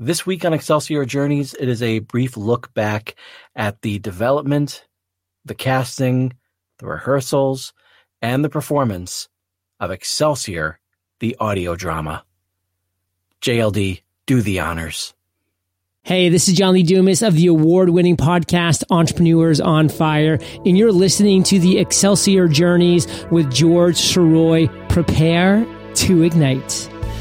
This week on Excelsior Journeys, it is a brief look back at the development, the casting, the rehearsals, and the performance of Excelsior, the audio drama. JLD, do the honors. Hey, this is John Lee Dumas of the award winning podcast Entrepreneurs on Fire, and you're listening to the Excelsior Journeys with George Sirois. Prepare to ignite.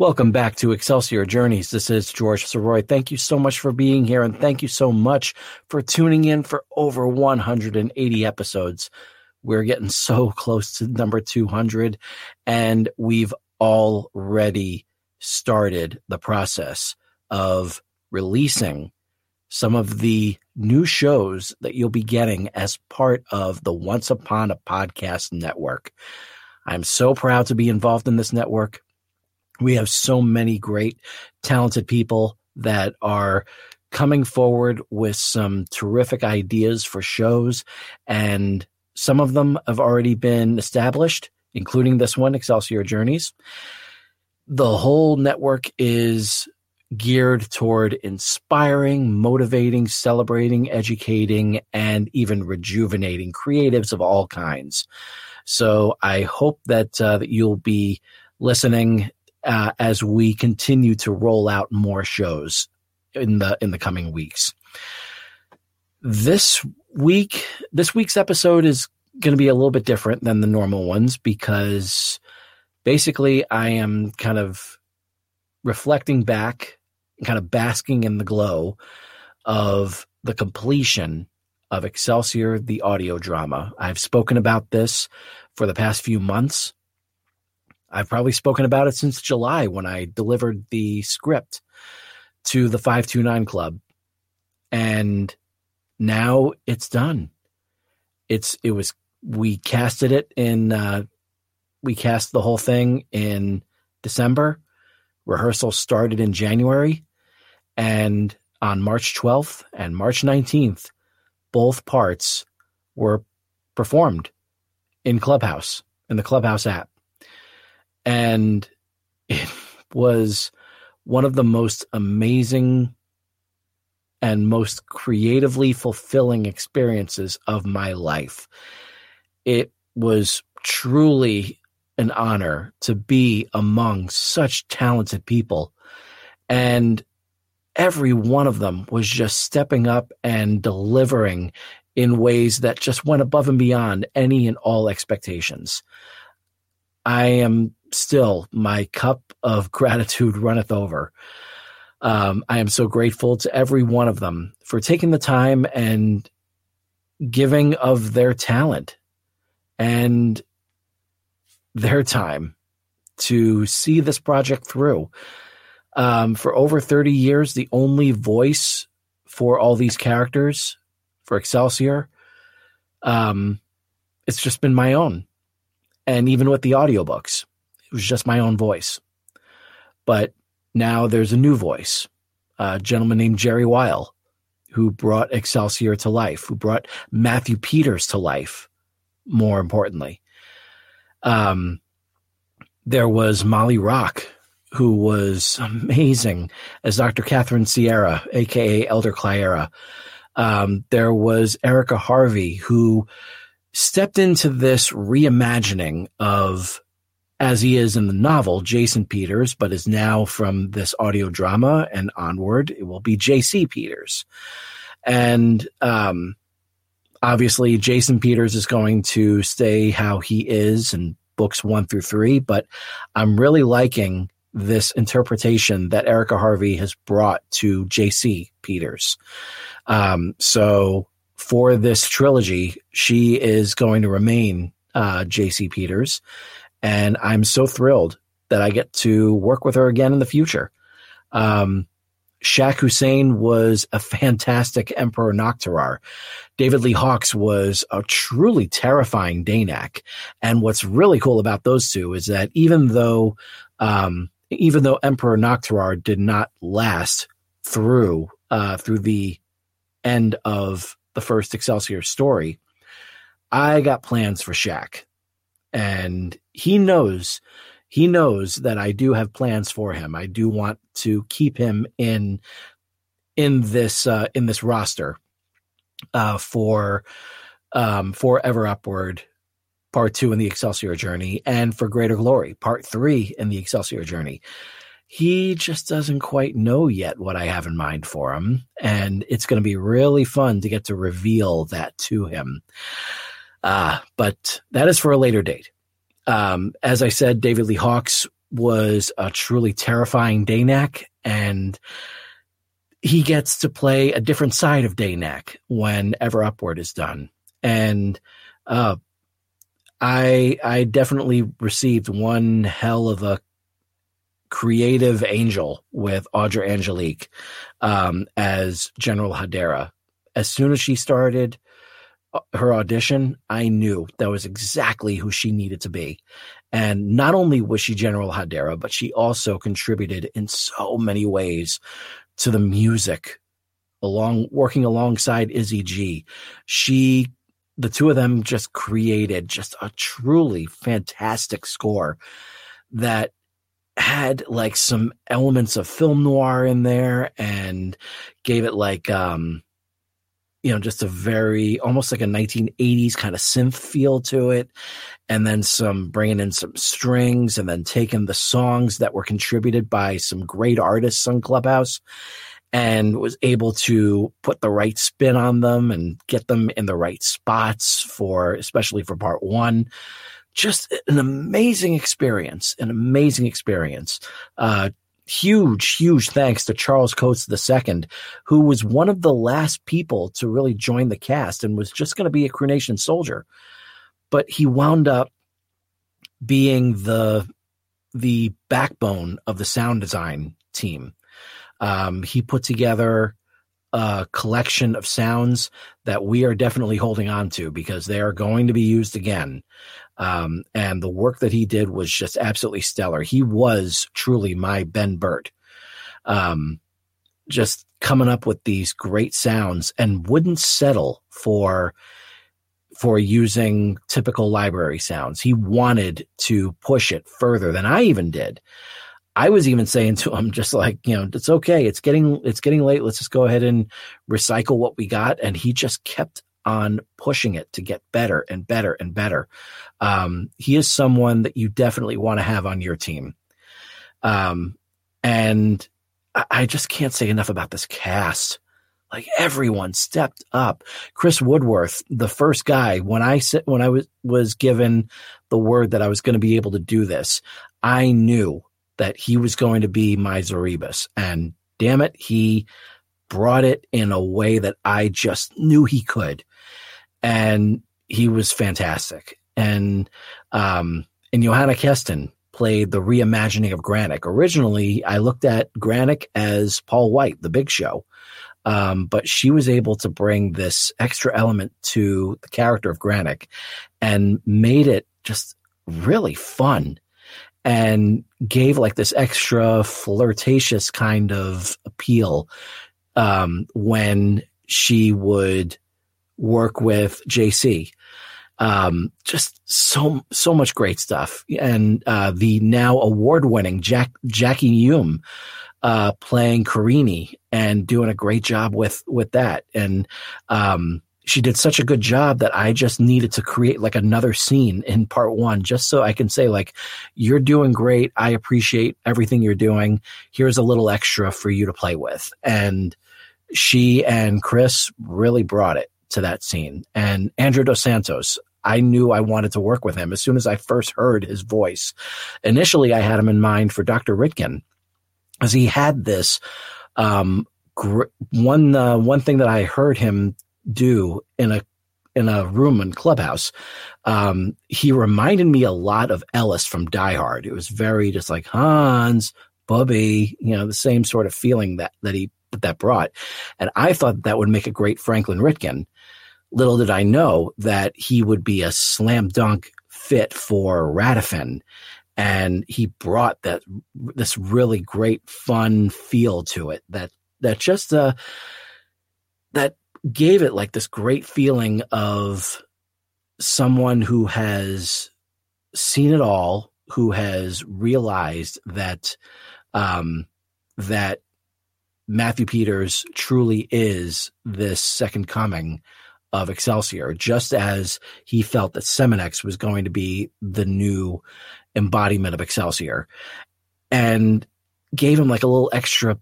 Welcome back to Excelsior Journeys. This is George Sirois. Thank you so much for being here, and thank you so much for tuning in for over 180 episodes. We're getting so close to number 200, and we've already started the process of releasing some of the new shows that you'll be getting as part of the Once Upon a Podcast network. I'm so proud to be involved in this network we have so many great talented people that are coming forward with some terrific ideas for shows and some of them have already been established including this one excelsior journeys. The whole network is geared toward inspiring motivating celebrating educating and even rejuvenating creatives of all kinds. So i hope that uh, that you'll be listening uh, as we continue to roll out more shows in the in the coming weeks. This week, this week's episode is going to be a little bit different than the normal ones because basically I am kind of reflecting back, kind of basking in the glow of the completion of Excelsior, the audio drama. I've spoken about this for the past few months. I've probably spoken about it since July when I delivered the script to the 529 Club. And now it's done. It's it was we casted it in uh we cast the whole thing in December. Rehearsal started in January and on March 12th and March 19th both parts were performed in Clubhouse in the Clubhouse app and it was one of the most amazing and most creatively fulfilling experiences of my life. It was truly an honor to be among such talented people. And every one of them was just stepping up and delivering in ways that just went above and beyond any and all expectations. I am still my cup of gratitude runneth over. Um, I am so grateful to every one of them for taking the time and giving of their talent and their time to see this project through. Um, for over 30 years, the only voice for all these characters for Excelsior, um, it's just been my own. And even with the audiobooks, it was just my own voice. But now there's a new voice, a gentleman named Jerry Weil, who brought Excelsior to life, who brought Matthew Peters to life, more importantly. Um, there was Molly Rock, who was amazing as Dr. Catherine Sierra, aka Elder Clara. Um, there was Erica Harvey, who stepped into this reimagining of as he is in the novel, Jason Peters, but is now from this audio drama and onward, it will be JC Peters. And um, obviously, Jason Peters is going to stay how he is in books one through three, but I'm really liking this interpretation that Erica Harvey has brought to JC Peters. Um, so for this trilogy, she is going to remain uh, JC Peters. And I'm so thrilled that I get to work with her again in the future. Um, Shaq Hussein was a fantastic Emperor Noctirar. David Lee Hawks was a truly terrifying Danak. And what's really cool about those two is that even though, um, even though Emperor Noctirar did not last through, uh, through the end of the first Excelsior story, I got plans for Shaq. And he knows he knows that I do have plans for him. I do want to keep him in in this uh, in this roster uh, for um, for Ever Upward Part Two in the Excelsior Journey and for Greater Glory Part Three in the Excelsior Journey. He just doesn't quite know yet what I have in mind for him, and it's going to be really fun to get to reveal that to him. Uh, but that is for a later date. Um, as I said, David Lee Hawks was a truly terrifying Danak, and he gets to play a different side of Danak when Ever Upward is done. And uh, I I definitely received one hell of a creative angel with Audra Angelique um, as General Hadera. As soon as she started her audition, I knew that was exactly who she needed to be. And not only was she General Hadera, but she also contributed in so many ways to the music along working alongside Izzy G. She the two of them just created just a truly fantastic score that had like some elements of film noir in there and gave it like um you know, just a very almost like a 1980s kind of synth feel to it. And then some bringing in some strings and then taking the songs that were contributed by some great artists on Clubhouse and was able to put the right spin on them and get them in the right spots for, especially for part one. Just an amazing experience, an amazing experience. Uh, huge, huge thanks to Charles Coates II, who was one of the last people to really join the cast and was just going to be a Crew Nation soldier. But he wound up being the the backbone of the sound design team. Um, he put together a collection of sounds that we are definitely holding on to because they are going to be used again. Um, and the work that he did was just absolutely stellar. He was truly my Ben Burtt. Um, just coming up with these great sounds and wouldn't settle for for using typical library sounds. He wanted to push it further than I even did. I was even saying to him, just like, you know, it's okay. It's getting, it's getting late. Let's just go ahead and recycle what we got. And he just kept on pushing it to get better and better and better. Um, he is someone that you definitely want to have on your team. Um, and I, I just can't say enough about this cast. Like everyone stepped up. Chris Woodworth, the first guy, when I when I was, was given the word that I was going to be able to do this, I knew that he was going to be my. And damn it, he brought it in a way that I just knew he could and he was fantastic. And um, and Johanna Keston played the reimagining of Granick. Originally, I looked at Granick as Paul Wight, the Big Show, um, but she was able to bring this extra element to the character of Granick and made it just really fun and gave like this extra flirtatious kind of appeal um, when she would work with JC. Um, just so so much great stuff, and uh, the now award winning Jack Jackie Hume uh, playing Carini and doing a great job with with that, and um, she did such a good job that I just needed to create like another scene in part one, just so I can say like, you're doing great. I appreciate everything you're doing. Here's a little extra for you to play with, and she and Chris really brought it to that scene. And Andrew Dos Santos, I knew I wanted to work with him as soon as I first heard his voice. Initially, I had him in mind for Dr. Ritkin, as he had this um, gr- one uh, one thing that I heard him do in a in a room in Clubhouse. Um, he reminded me a lot of Ellis from Die Hard. It was very just like Hans, Bubby, you know, the same sort of feeling that that he that, brought. And I thought that would make a great Franklin Ritkin. Little did I know that he would be a slam dunk fit for Radifin. And he brought that this really great fun feel to it that that just uh that gave it like this great feeling of someone who has seen it all, who has realized that um, that Matthew Peters truly is this second coming of Excelsior, just as he felt that Seminex was going to be the new embodiment of Excelsior, and gave him like a little extra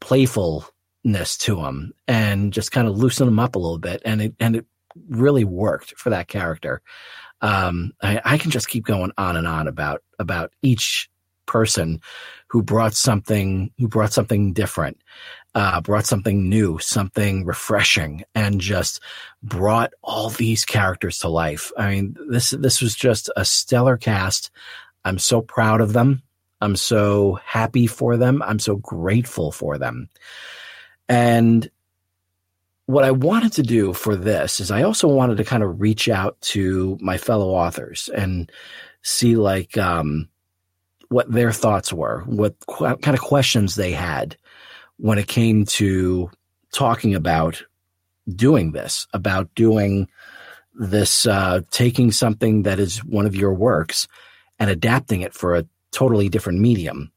playfulness to him, and just kind of loosen him up a little bit, and it and it really worked for that character. Um, I, I can just keep going on and on about about each person who brought something who brought something different uh, brought something new something refreshing and just brought all these characters to life. I mean this this was just a stellar cast. I'm so proud of them. I'm so happy for them. I'm so grateful for them and what I wanted to do for this is I also wanted to kind of reach out to my fellow authors and see like um, what their thoughts were, what qu- kind of questions they had when it came to talking about doing this, about doing this, uh, taking something that is one of your works and adapting it for a totally different medium.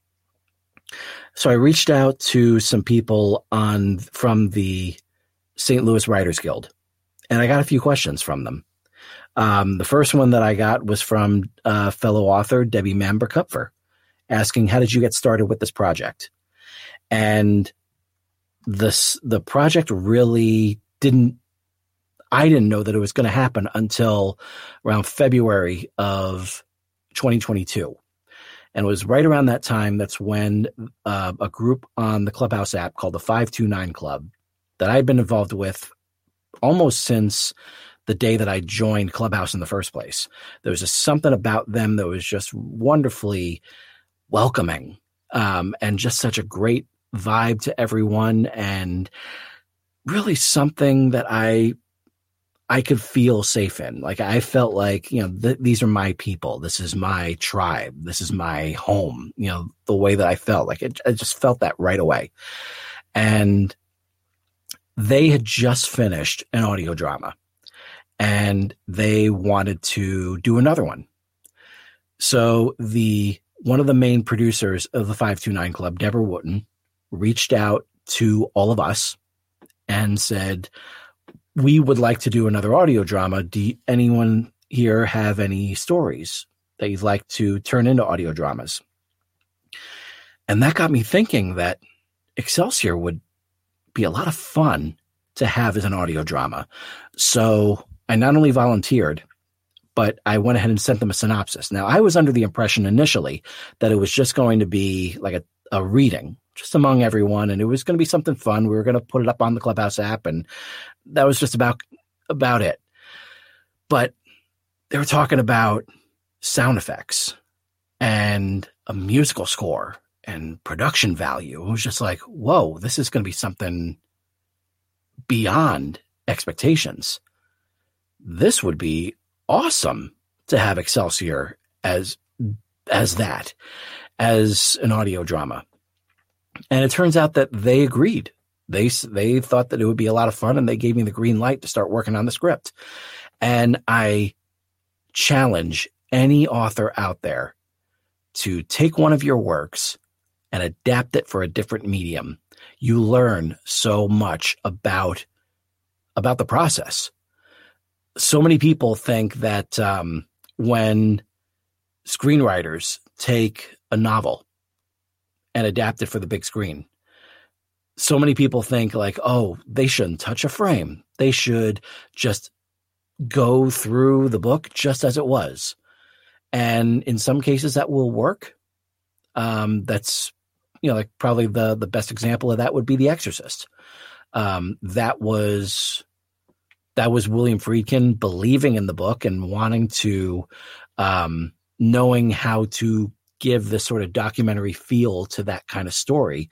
So I reached out to some people on from the St. Louis Writers Guild, and I got a few questions from them. Um, the first one that I got was from uh, fellow author Debbie Mamber asking, "How did you get started with this project?" And this the project really didn't. I didn't know that it was going to happen until around February of 2022. And it was right around that time that's when uh, a group on the Clubhouse app called the 529 Club that I've been involved with almost since the day that I joined Clubhouse in the first place. There was just something about them that was just wonderfully welcoming um, and just such a great vibe to everyone and really something that I I could feel safe in. Like I felt like, you know, th- these are my people. This is my tribe. This is my home. You know, the way that I felt like it, I just felt that right away. And they had just finished an audio drama and they wanted to do another one. So the one of the main producers of the 529 Club, Deborah Wooten, reached out to all of us and said, We would like to do another audio drama. Do anyone here have any stories that you'd like to turn into audio dramas? And that got me thinking that Excelsior would be a lot of fun to have as an audio drama. So I not only volunteered, but I went ahead and sent them a synopsis. Now, I was under the impression initially that it was just going to be like a, a reading, just among everyone, and it was going to be something fun. We were going to put it up on the Clubhouse app, and that was just about about it. But they were talking about sound effects and a musical score and production value. It was just like, whoa, this is going to be something beyond expectations. This would be awesome to have Excelsior as as that as an audio drama. And it turns out that they agreed. They they thought that it would be a lot of fun and they gave me the green light to start working on the script. And I challenge any author out there to take one of your works and adapt it for a different medium you learn so much about about the process. So many people think that um, when screenwriters take a novel and adapt it for the big screen, so many people think like, oh, they shouldn't touch a frame. They should just go through the book just as it was. And in some cases, that will work. Um, that's you know, like probably the the best example of that would be The Exorcist. Um, that was that was William Friedkin believing in the book and wanting to, um, knowing how to give this sort of documentary feel to that kind of story.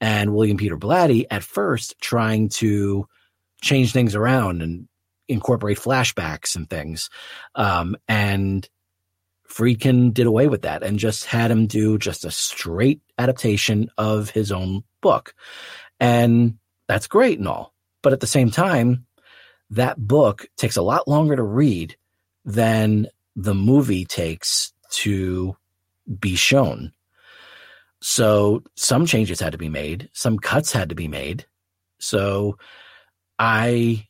And William Peter Blatty at first trying to change things around and incorporate flashbacks and things. Um, and Friedkin did away with that and just had him do just a straight adaptation of his own book. And that's great and all. But at the same time, that book takes a lot longer to read than the movie takes to be shown. So some changes had to be made, some cuts had to be made. So I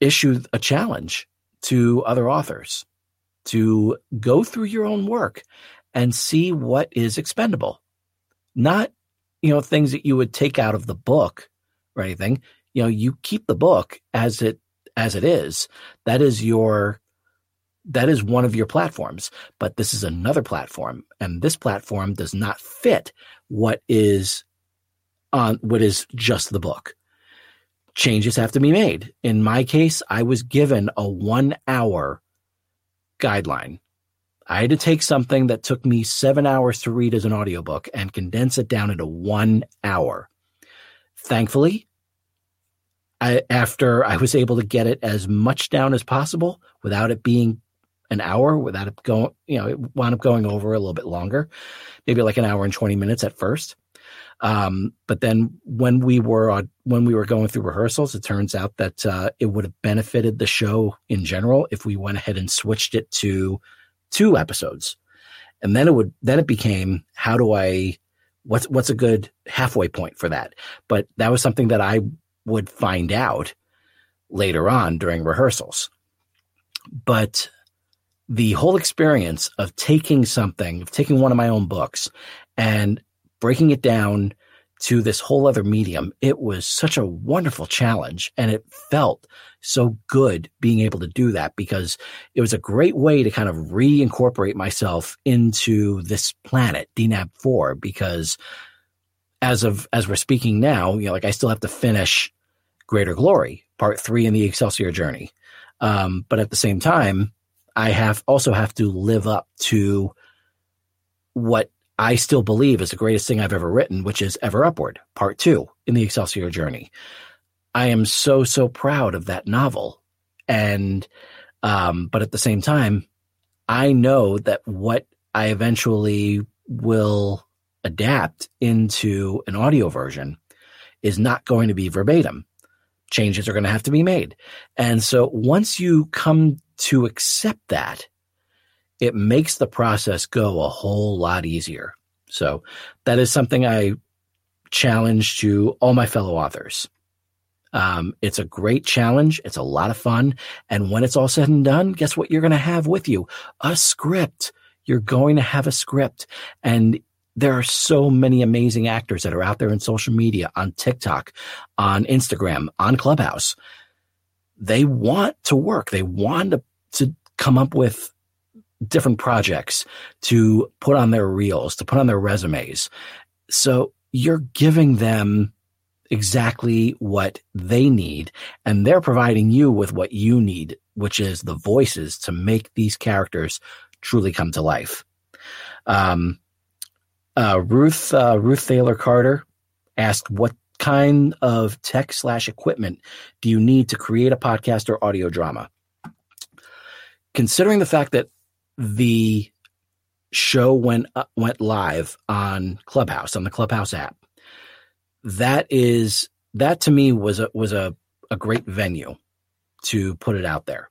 issued a challenge to other authors to go through your own work and see what is expendable. Not, you know, things that you would take out of the book or anything. You know, you keep the book as it as it is. That is your that is one of your platforms, but this is another platform and this platform does not fit what is on what is just the book. Changes have to be made. In my case, I was given a 1 hour guideline. I had to take something that took me 7 hours to read as an audiobook and condense it down into 1 hour. Thankfully, I, after I was able to get it as much down as possible without it being an hour without it going, you know, it wound up going over a little bit longer, maybe like an hour and 20 minutes at first. Um, but then when we were uh, when we were going through rehearsals, it turns out that uh, it would have benefited the show in general if we went ahead and switched it to two episodes, and then it would then it became how do I what's what's a good halfway point for that? But that was something that I would find out later on during rehearsals. But the whole experience of taking something, of taking one of my own books and breaking it down to this whole other medium, it was such a wonderful challenge. And it felt so good being able to do that because it was a great way to kind of reincorporate myself into this planet, DNAB 4, because as of, as we're speaking now, you know, like I still have to finish Greater Glory, part three in the Excelsior journey. Um, but at the same time, I have also have to live up to what I still believe is the greatest thing I've ever written, which is Ever Upward, part two in the Excelsior journey. I am so, so proud of that novel. And, um, but at the same time, I know that what I eventually will adapt into an audio version is not going to be verbatim. Changes are going to have to be made. And so once you come to accept that, it makes the process go a whole lot easier. So that is something I challenge to all my fellow authors. Um, it's a great challenge. It's a lot of fun. And when it's all said and done, guess what you're going to have with you? A script. You're going to have a script. And there are so many amazing actors that are out there in social media, on TikTok, on Instagram, on Clubhouse. They want to work. They want to to come up with different projects to put on their reels, to put on their resumes. So you're giving them exactly what they need and they're providing you with what you need, which is the voices to make these characters truly come to life. Um, uh, Ruth, uh, Ruth Thaler Carter asked, what kind of tech slash equipment do you need to create a podcast or audio drama? Considering the fact that the show went uh, went live on Clubhouse on the Clubhouse app, that is that to me was a was a a great venue to put it out there.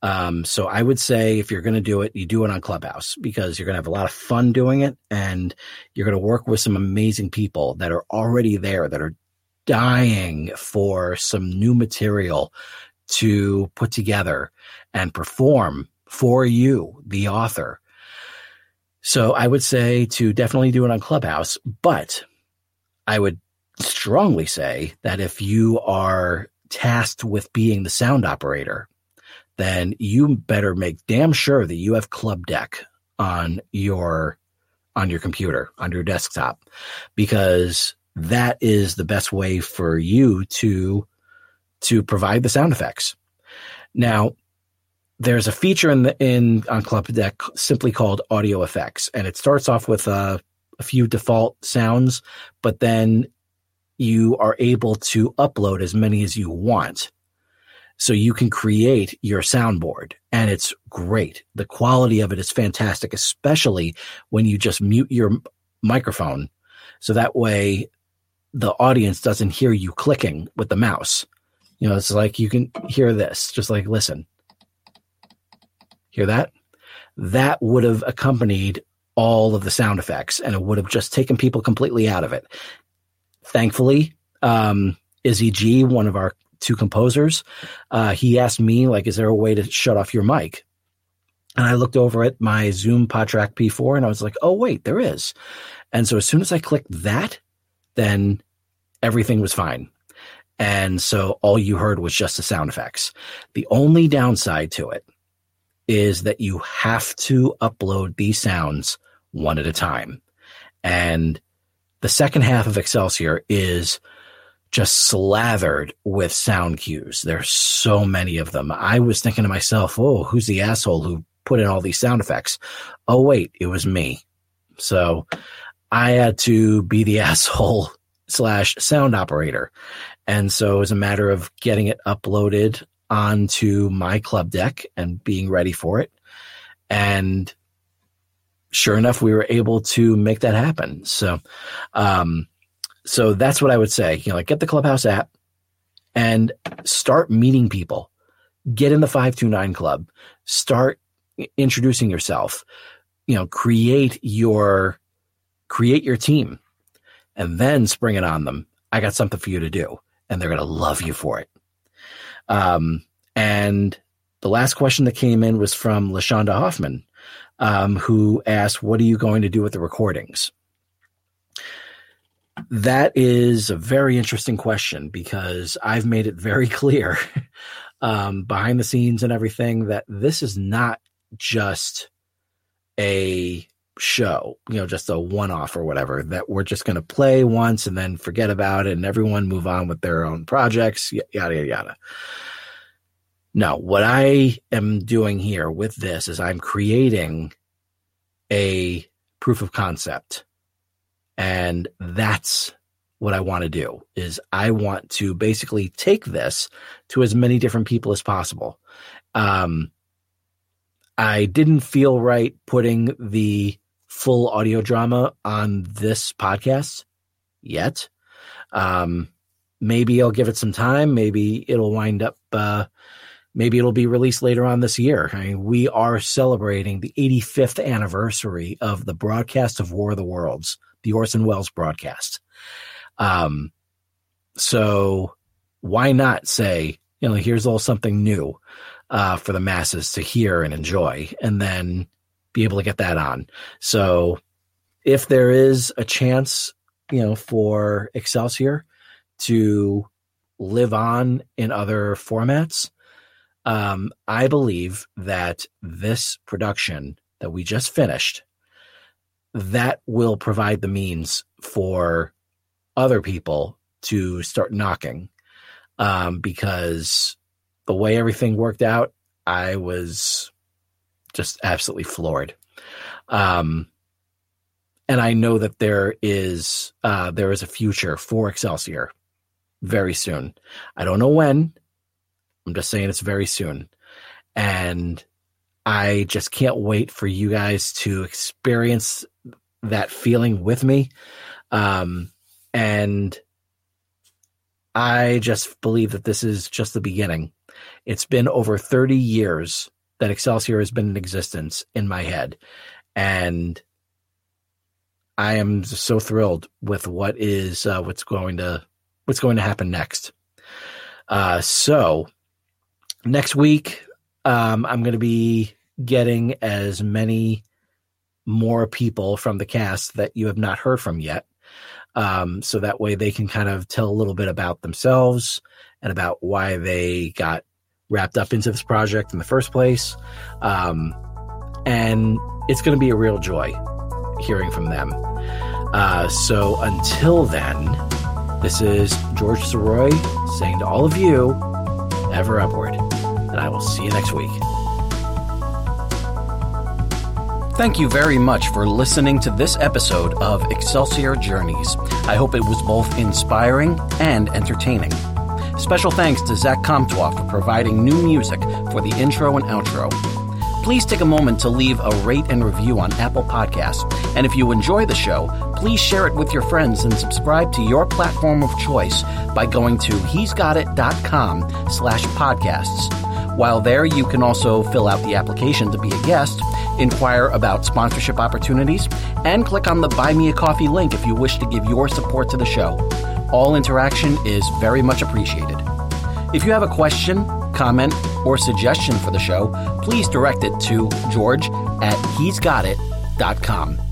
Um, so I would say if you're going to do it, you do it on Clubhouse because you're going to have a lot of fun doing it, and you're going to work with some amazing people that are already there that are dying for some new material to put together and perform for you, the author. So I would say to definitely do it on Clubhouse, but I would strongly say that if you are tasked with being the sound operator, then you better make damn sure that you have Club Deck on your on your computer, on your desktop, because that is the best way for you to to provide the sound effects. Now, there's a feature in the in on Club Deck simply called audio effects, and it starts off with a, a few default sounds, but then you are able to upload as many as you want. So you can create your soundboard and it's great. The quality of it is fantastic, especially when you just mute your microphone. So that way the audience doesn't hear you clicking with the mouse. You know, it's like you can hear this, just like listen. Hear that? That would have accompanied all of the sound effects and it would have just taken people completely out of it. Thankfully, um, Izzy G, one of our two composers, uh, he asked me, like, is there a way to shut off your mic? And I looked over at my Zoom PodTrack P4 and I was like, oh, wait, there is. And so as soon as I clicked that, then everything was fine. And so all you heard was just the sound effects. The only downside to it is that you have to upload these sounds one at a time. And the second half of Excelsior is just slathered with sound cues. There's so many of them. I was thinking to myself, oh, who's the asshole who put in all these sound effects? Oh, wait, it was me. So I had to be the asshole slash sound operator. And so it was a matter of getting it uploaded onto my club deck and being ready for it. And sure enough, we were able to make that happen. So, um, so that's what I would say. You know, like get the Clubhouse app and start meeting people. Get in the 529 club. Start introducing yourself. You know, create your create your team and then spring it on them. I got something for you to do and they're going to love you for it. Um, and the last question that came in was from Lashonda Hoffman, um, who asked, What are you going to do with the recordings? That is a very interesting question because I've made it very clear um, behind the scenes and everything that this is not just a show, you know, just a one off or whatever, that we're just going to play once and then forget about it and everyone move on with their own projects, yada, yada, yada. No, what I am doing here with this is I'm creating a proof of concept. And that's what I want to do is I want to basically take this to as many different people as possible. Um, I didn't feel right putting the full audio drama on this podcast yet. Um, maybe I'll give it some time. Maybe it'll wind up, uh, maybe it'll be released later on this year. I mean, we are celebrating the 85th anniversary of the broadcast of War of the Worlds, the Orson Welles broadcast. Um, so why not say, you know, here's a little something new, uh, for the masses to hear and enjoy. And then be able to get that on. So if there is a chance, you know, for Excelsior to live on in other formats, um, I believe that this production that we just finished, that will provide the means for other people to start knocking. Um, because the way everything worked out, I was just absolutely floored. Um, and I know that there is uh, there is a future for Excelsior very soon. I don't know when. I'm just saying it's very soon, and I just can't wait for you guys to experience that feeling with me. Um, and I just believe that this is just the beginning. It's been over 30 years that Excelsior has been in existence in my head. And I am so thrilled with what is uh, what's going to what's going to happen next. Uh, so next week, um, I'm going to be getting as many more people from the cast that you have not heard from yet. Um, so that way they can kind of tell a little bit about themselves and about why they got wrapped up into this project in the first place. Um, and it's going to be a real joy hearing from them. Uh, so until then, this is George Sirois saying to all of you, ever upward. And I will see you next week. Thank you very much for listening to this episode of Excelsior Journeys. I hope it was both inspiring and entertaining. Special thanks to Zach Comtois for providing new music for the intro and outro. Please take a moment to leave a rate and review on Apple Podcasts. And if you enjoy the show, please share it with your friends and subscribe to your platform of choice by going to hesgotit.com slash podcasts. While there, you can also fill out the application to be a guest, inquire about sponsorship opportunities, and click on the Buy Me a Coffee link if you wish to give your support to the show. All interaction is very much appreciated. If you have a question, comment, or suggestion for the show, please direct it to george at hesgotit.com.